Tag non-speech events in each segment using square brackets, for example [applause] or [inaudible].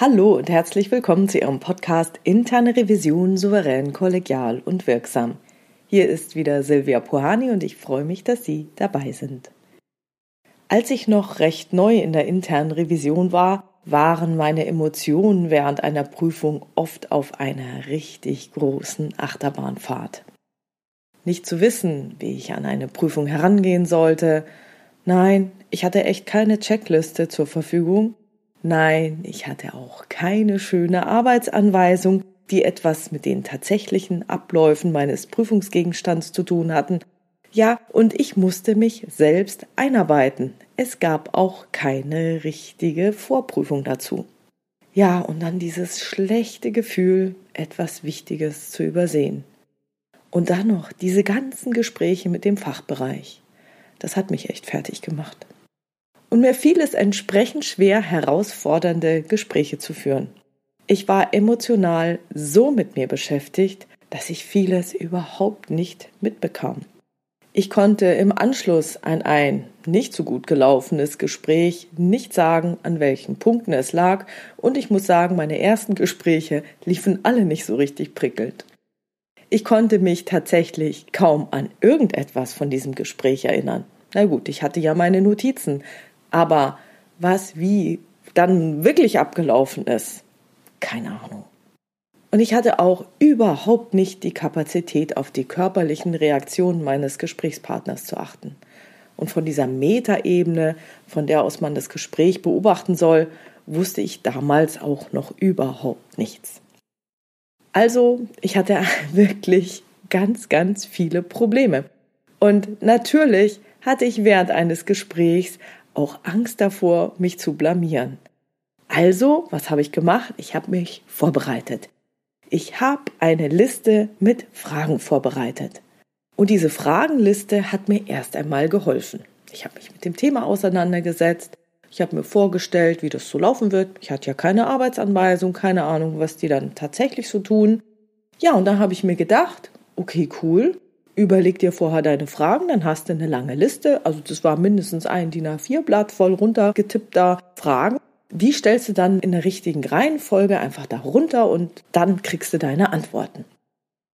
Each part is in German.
Hallo und herzlich willkommen zu Ihrem Podcast Interne Revision souverän, kollegial und wirksam. Hier ist wieder Silvia Puhani und ich freue mich, dass Sie dabei sind. Als ich noch recht neu in der internen Revision war, waren meine Emotionen während einer Prüfung oft auf einer richtig großen Achterbahnfahrt. Nicht zu wissen, wie ich an eine Prüfung herangehen sollte. Nein, ich hatte echt keine Checkliste zur Verfügung Nein, ich hatte auch keine schöne Arbeitsanweisung, die etwas mit den tatsächlichen Abläufen meines Prüfungsgegenstands zu tun hatten. Ja, und ich musste mich selbst einarbeiten. Es gab auch keine richtige Vorprüfung dazu. Ja, und dann dieses schlechte Gefühl, etwas Wichtiges zu übersehen. Und dann noch diese ganzen Gespräche mit dem Fachbereich. Das hat mich echt fertig gemacht und mir fiel es entsprechend schwer, herausfordernde Gespräche zu führen. Ich war emotional so mit mir beschäftigt, dass ich vieles überhaupt nicht mitbekam. Ich konnte im Anschluss an ein nicht so gut gelaufenes Gespräch nicht sagen, an welchen Punkten es lag, und ich muss sagen, meine ersten Gespräche liefen alle nicht so richtig prickelnd. Ich konnte mich tatsächlich kaum an irgendetwas von diesem Gespräch erinnern. Na gut, ich hatte ja meine Notizen, aber was wie dann wirklich abgelaufen ist, keine Ahnung. Und ich hatte auch überhaupt nicht die Kapazität, auf die körperlichen Reaktionen meines Gesprächspartners zu achten. Und von dieser Metaebene, von der aus man das Gespräch beobachten soll, wusste ich damals auch noch überhaupt nichts. Also, ich hatte [laughs] wirklich ganz, ganz viele Probleme. Und natürlich hatte ich während eines Gesprächs auch Angst davor, mich zu blamieren. Also, was habe ich gemacht? Ich habe mich vorbereitet. Ich habe eine Liste mit Fragen vorbereitet. Und diese Fragenliste hat mir erst einmal geholfen. Ich habe mich mit dem Thema auseinandergesetzt. Ich habe mir vorgestellt, wie das so laufen wird. Ich hatte ja keine Arbeitsanweisung, keine Ahnung, was die dann tatsächlich so tun. Ja, und da habe ich mir gedacht, okay, cool, Überleg dir vorher deine Fragen, dann hast du eine lange Liste. Also das war mindestens ein DIN A4-Blatt voll runtergetippter Fragen. Die stellst du dann in der richtigen Reihenfolge einfach da runter und dann kriegst du deine Antworten.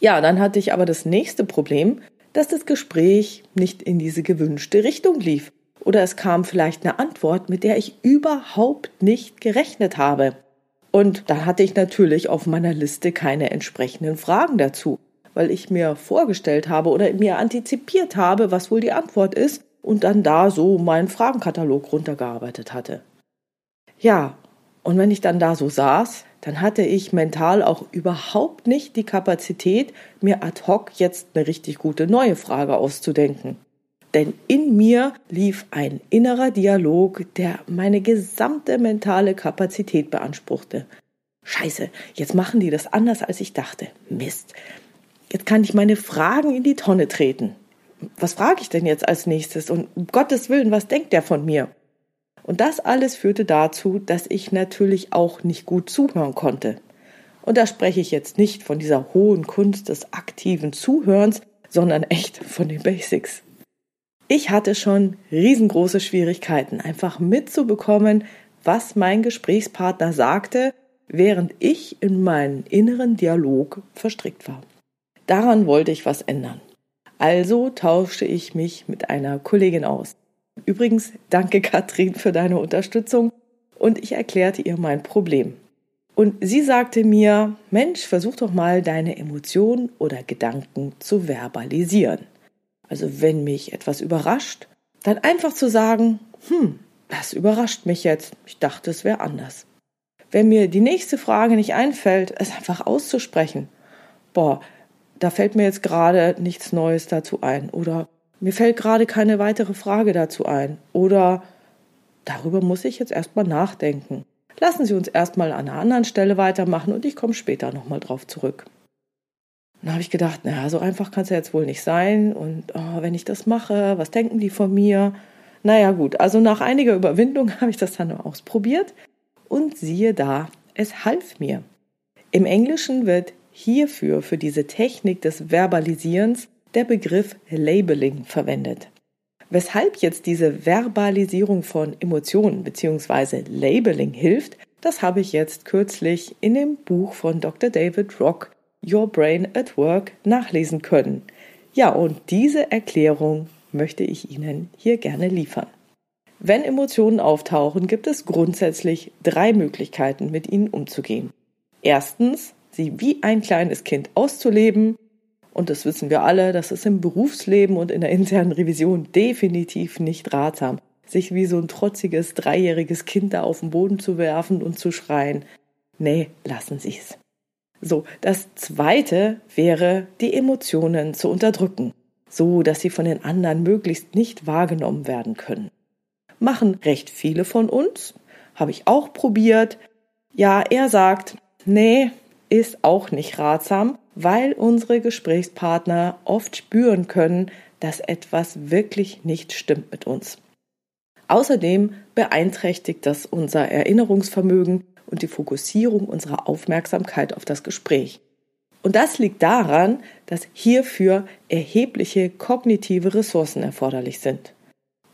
Ja, dann hatte ich aber das nächste Problem, dass das Gespräch nicht in diese gewünschte Richtung lief. Oder es kam vielleicht eine Antwort, mit der ich überhaupt nicht gerechnet habe. Und da hatte ich natürlich auf meiner Liste keine entsprechenden Fragen dazu weil ich mir vorgestellt habe oder mir antizipiert habe, was wohl die Antwort ist und dann da so meinen Fragenkatalog runtergearbeitet hatte. Ja, und wenn ich dann da so saß, dann hatte ich mental auch überhaupt nicht die Kapazität, mir ad hoc jetzt eine richtig gute neue Frage auszudenken. Denn in mir lief ein innerer Dialog, der meine gesamte mentale Kapazität beanspruchte. Scheiße, jetzt machen die das anders, als ich dachte. Mist, jetzt kann ich meine Fragen in die Tonne treten. Was frage ich denn jetzt als nächstes? Und um Gottes Willen, was denkt der von mir? Und das alles führte dazu, dass ich natürlich auch nicht gut zuhören konnte. Und da spreche ich jetzt nicht von dieser hohen Kunst des aktiven Zuhörens, sondern echt von den Basics. Ich hatte schon riesengroße Schwierigkeiten, einfach mitzubekommen, was mein Gesprächspartner sagte, während ich in meinen inneren Dialog verstrickt war. Daran wollte ich was ändern. Also tauschte ich mich mit einer Kollegin aus. Übrigens, danke [laughs] Katrin für deine Unterstützung und ich erklärte ihr mein Problem. Und sie sagte mir, Mensch, versuch doch mal deine Emotionen oder Gedanken zu verbalisieren. Also wenn mich etwas überrascht, dann einfach zu sagen, hm, das überrascht mich jetzt. Ich dachte, es wäre anders. Wenn mir die nächste Frage nicht einfällt, es einfach auszusprechen. Boah, da fällt mir jetzt gerade nichts Neues dazu ein oder mir fällt gerade keine weitere Frage dazu ein oder darüber muss ich jetzt erstmal nachdenken. Lassen Sie uns erstmal an einer anderen Stelle weitermachen und ich komme später nochmal drauf zurück. Dann habe ich gedacht, naja, so einfach kann es ja jetzt wohl nicht sein und oh, wenn ich das mache, was denken die von mir? Naja gut, also nach einiger Überwindung [laughs] habe ich das dann ausprobiert und siehe da, es half mir. Im Englischen wird Hierfür, für diese Technik des Verbalisierens, der Begriff Labeling verwendet. Weshalb jetzt diese Verbalisierung von Emotionen bzw. Labeling hilft, das habe ich jetzt kürzlich in dem Buch von Dr. David Rock Your Brain at Work nachlesen können. Ja, und diese Erklärung möchte ich Ihnen hier gerne liefern. Wenn Emotionen auftauchen, gibt es grundsätzlich drei Möglichkeiten, mit ihnen umzugehen. Erstens, sie wie ein kleines Kind auszuleben. Und das wissen wir alle, das ist im Berufsleben und in der internen Revision definitiv nicht ratsam, sich wie so ein trotziges dreijähriges Kind da auf den Boden zu werfen und zu schreien. Nee, lassen Sie es. So, das zweite wäre, die Emotionen zu unterdrücken, so dass sie von den anderen möglichst nicht wahrgenommen werden können. Machen recht viele von uns, habe ich auch probiert. Ja, er sagt, nee, ist auch nicht ratsam, weil unsere Gesprächspartner oft spüren können, dass etwas wirklich nicht stimmt mit uns. Außerdem beeinträchtigt das unser Erinnerungsvermögen und die Fokussierung unserer Aufmerksamkeit auf das Gespräch. Und das liegt daran, dass hierfür erhebliche kognitive Ressourcen erforderlich sind.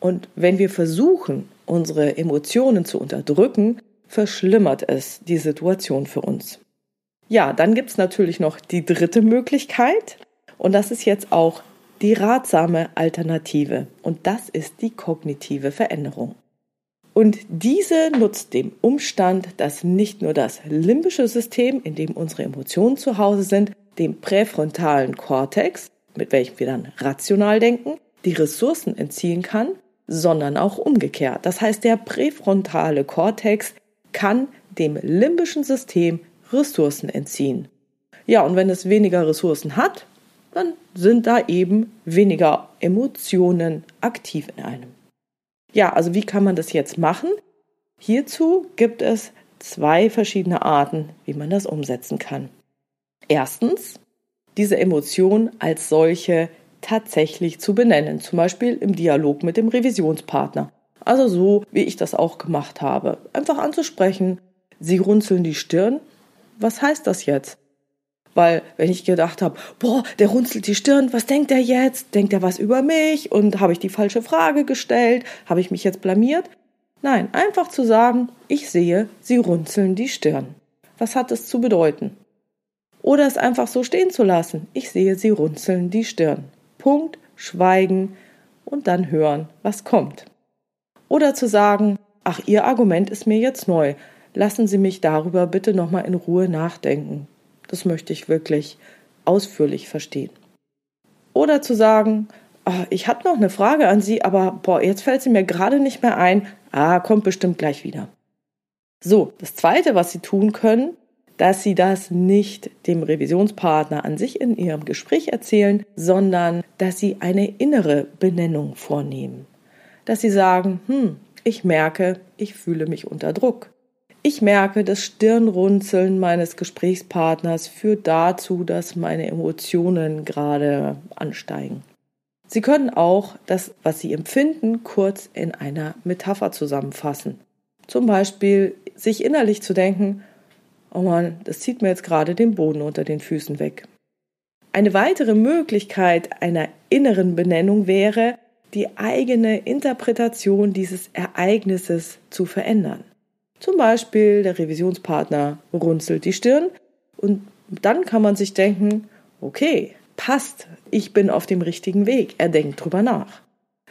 Und wenn wir versuchen, unsere Emotionen zu unterdrücken, verschlimmert es die Situation für uns. Ja, dann gibt's natürlich noch die dritte Möglichkeit und das ist jetzt auch die ratsame Alternative und das ist die kognitive Veränderung. Und diese nutzt dem Umstand, dass nicht nur das limbische System, in dem unsere Emotionen zu Hause sind, dem präfrontalen Kortex, mit welchem wir dann rational denken, die Ressourcen entziehen kann, sondern auch umgekehrt. Das heißt, der präfrontale Kortex kann dem limbischen System Ressourcen entziehen. Ja, und wenn es weniger Ressourcen hat, dann sind da eben weniger Emotionen aktiv in einem. Ja, also wie kann man das jetzt machen? Hierzu gibt es zwei verschiedene Arten, wie man das umsetzen kann. Erstens, diese Emotion als solche tatsächlich zu benennen, zum Beispiel im Dialog mit dem Revisionspartner. Also so, wie ich das auch gemacht habe. Einfach anzusprechen, Sie runzeln die Stirn. Was heißt das jetzt? Weil, wenn ich gedacht habe, boah, der runzelt die Stirn, was denkt er jetzt? Denkt er was über mich? Und habe ich die falsche Frage gestellt? Habe ich mich jetzt blamiert? Nein, einfach zu sagen, ich sehe, sie runzeln die Stirn. Was hat es zu bedeuten? Oder es einfach so stehen zu lassen. Ich sehe, sie runzeln die Stirn. Punkt, schweigen und dann hören, was kommt. Oder zu sagen, ach, Ihr Argument ist mir jetzt neu. Lassen Sie mich darüber bitte nochmal in Ruhe nachdenken. Das möchte ich wirklich ausführlich verstehen. Oder zu sagen, oh, ich hatte noch eine Frage an Sie, aber boah, jetzt fällt sie mir gerade nicht mehr ein. Ah, kommt bestimmt gleich wieder. So, das Zweite, was Sie tun können, dass Sie das nicht dem Revisionspartner an sich in Ihrem Gespräch erzählen, sondern dass Sie eine innere Benennung vornehmen. Dass Sie sagen, hm, ich merke, ich fühle mich unter Druck. Ich merke, das Stirnrunzeln meines Gesprächspartners führt dazu, dass meine Emotionen gerade ansteigen. Sie können auch das, was Sie empfinden, kurz in einer Metapher zusammenfassen. Zum Beispiel sich innerlich zu denken, oh Mann, das zieht mir jetzt gerade den Boden unter den Füßen weg. Eine weitere Möglichkeit einer inneren Benennung wäre, die eigene Interpretation dieses Ereignisses zu verändern. Zum Beispiel der Revisionspartner runzelt die Stirn und dann kann man sich denken, okay, passt, ich bin auf dem richtigen Weg, er denkt drüber nach.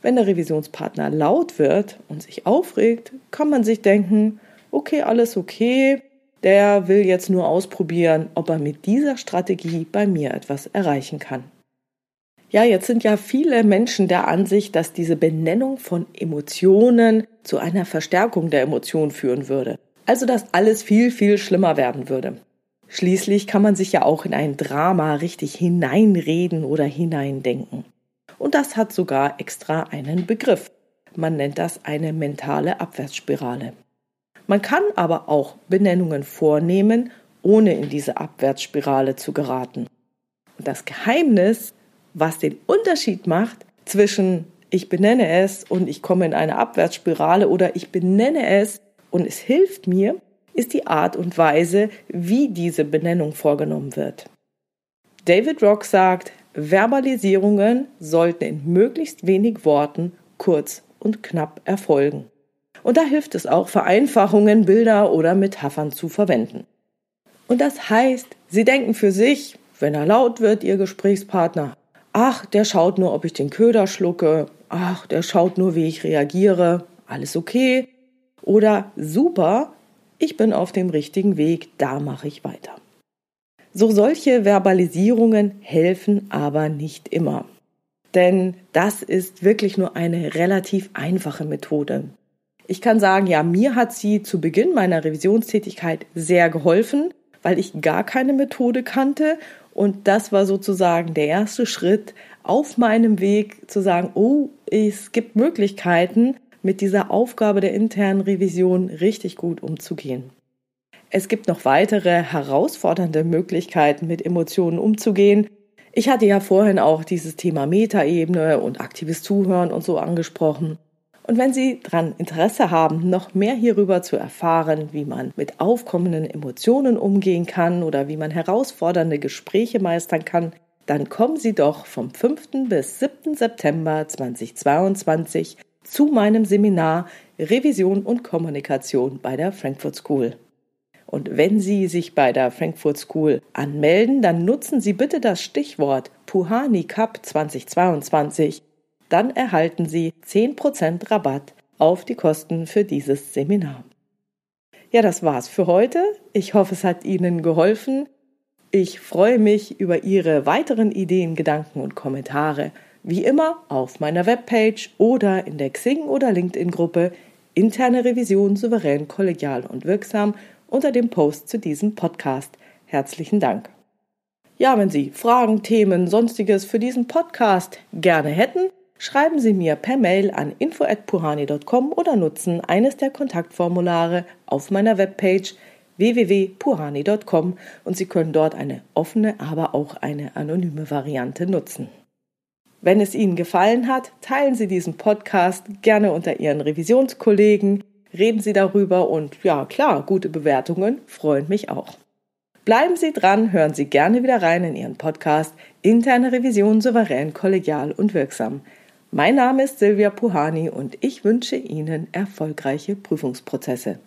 Wenn der Revisionspartner laut wird und sich aufregt, kann man sich denken, okay, alles okay, der will jetzt nur ausprobieren, ob er mit dieser Strategie bei mir etwas erreichen kann. Ja, jetzt sind ja viele Menschen der Ansicht, dass diese Benennung von Emotionen zu einer Verstärkung der Emotionen führen würde. Also dass alles viel, viel schlimmer werden würde. Schließlich kann man sich ja auch in ein Drama richtig hineinreden oder hineindenken. Und das hat sogar extra einen Begriff. Man nennt das eine mentale Abwärtsspirale. Man kann aber auch Benennungen vornehmen, ohne in diese Abwärtsspirale zu geraten. Und das Geheimnis was den Unterschied macht zwischen ich benenne es und ich komme in eine Abwärtsspirale oder ich benenne es und es hilft mir, ist die Art und Weise, wie diese Benennung vorgenommen wird. David Rock sagt, Verbalisierungen sollten in möglichst wenig Worten kurz und knapp erfolgen. Und da hilft es auch, Vereinfachungen, Bilder oder Metaphern zu verwenden. Und das heißt, Sie denken für sich, wenn er laut wird, Ihr Gesprächspartner, ach, der schaut nur, ob ich den Köder schlucke, ach, der schaut nur, wie ich reagiere, alles okay. Oder super, ich bin auf dem richtigen Weg, da mache ich weiter. So solche Verbalisierungen helfen aber nicht immer. Denn das ist wirklich nur eine relativ einfache Methode. Ich kann sagen, ja, mir hat sie zu Beginn meiner Revisionstätigkeit sehr geholfen, weil ich gar keine Methode kannte und das war sozusagen der erste Schritt auf meinem Weg zu sagen, oh, es gibt Möglichkeiten, mit dieser Aufgabe der internen Revision richtig gut umzugehen. Es gibt noch weitere herausfordernde Möglichkeiten, mit Emotionen umzugehen. Ich hatte ja vorhin auch dieses Thema Metaebene und aktives Zuhören und so angesprochen. Und wenn Sie daran Interesse haben, noch mehr hierüber zu erfahren, wie man mit aufkommenden Emotionen umgehen kann oder wie man herausfordernde Gespräche meistern kann, dann kommen Sie doch vom 5. bis 7. September 2022 zu meinem Seminar Revision und Kommunikation bei der Frankfurt School. Und wenn Sie sich bei der Frankfurt School anmelden, dann nutzen Sie bitte das Stichwort Puhani Cup 2022. Dann erhalten Sie 10% Rabatt auf die Kosten für dieses Seminar. Ja, das war's für heute. Ich hoffe, es hat Ihnen geholfen. Ich freue mich über Ihre weiteren Ideen, Gedanken und Kommentare. Wie immer auf meiner Webpage oder in der Xing- oder LinkedIn-Gruppe Interne Revision souverän, kollegial und wirksam unter dem Post zu diesem Podcast. Herzlichen Dank. Ja, wenn Sie Fragen, Themen, sonstiges für diesen Podcast gerne hätten, schreiben Sie mir per Mail an info@puhani.com oder nutzen eines der Kontaktformulare auf meiner Webpage www.puhani.com und Sie können dort eine offene, aber auch eine anonyme Variante nutzen. Wenn es Ihnen gefallen hat, teilen Sie diesen Podcast gerne unter Ihren Revisionskollegen reden Sie darüber und ja, klar, gute Bewertungen freuen mich auch. Bleiben Sie dran, hören Sie gerne wieder rein in Ihren Podcast Interne Revision souverän, kollegial und wirksam. Mein Name ist Silvia Puhani und ich wünsche Ihnen erfolgreiche Prüfungsprozesse.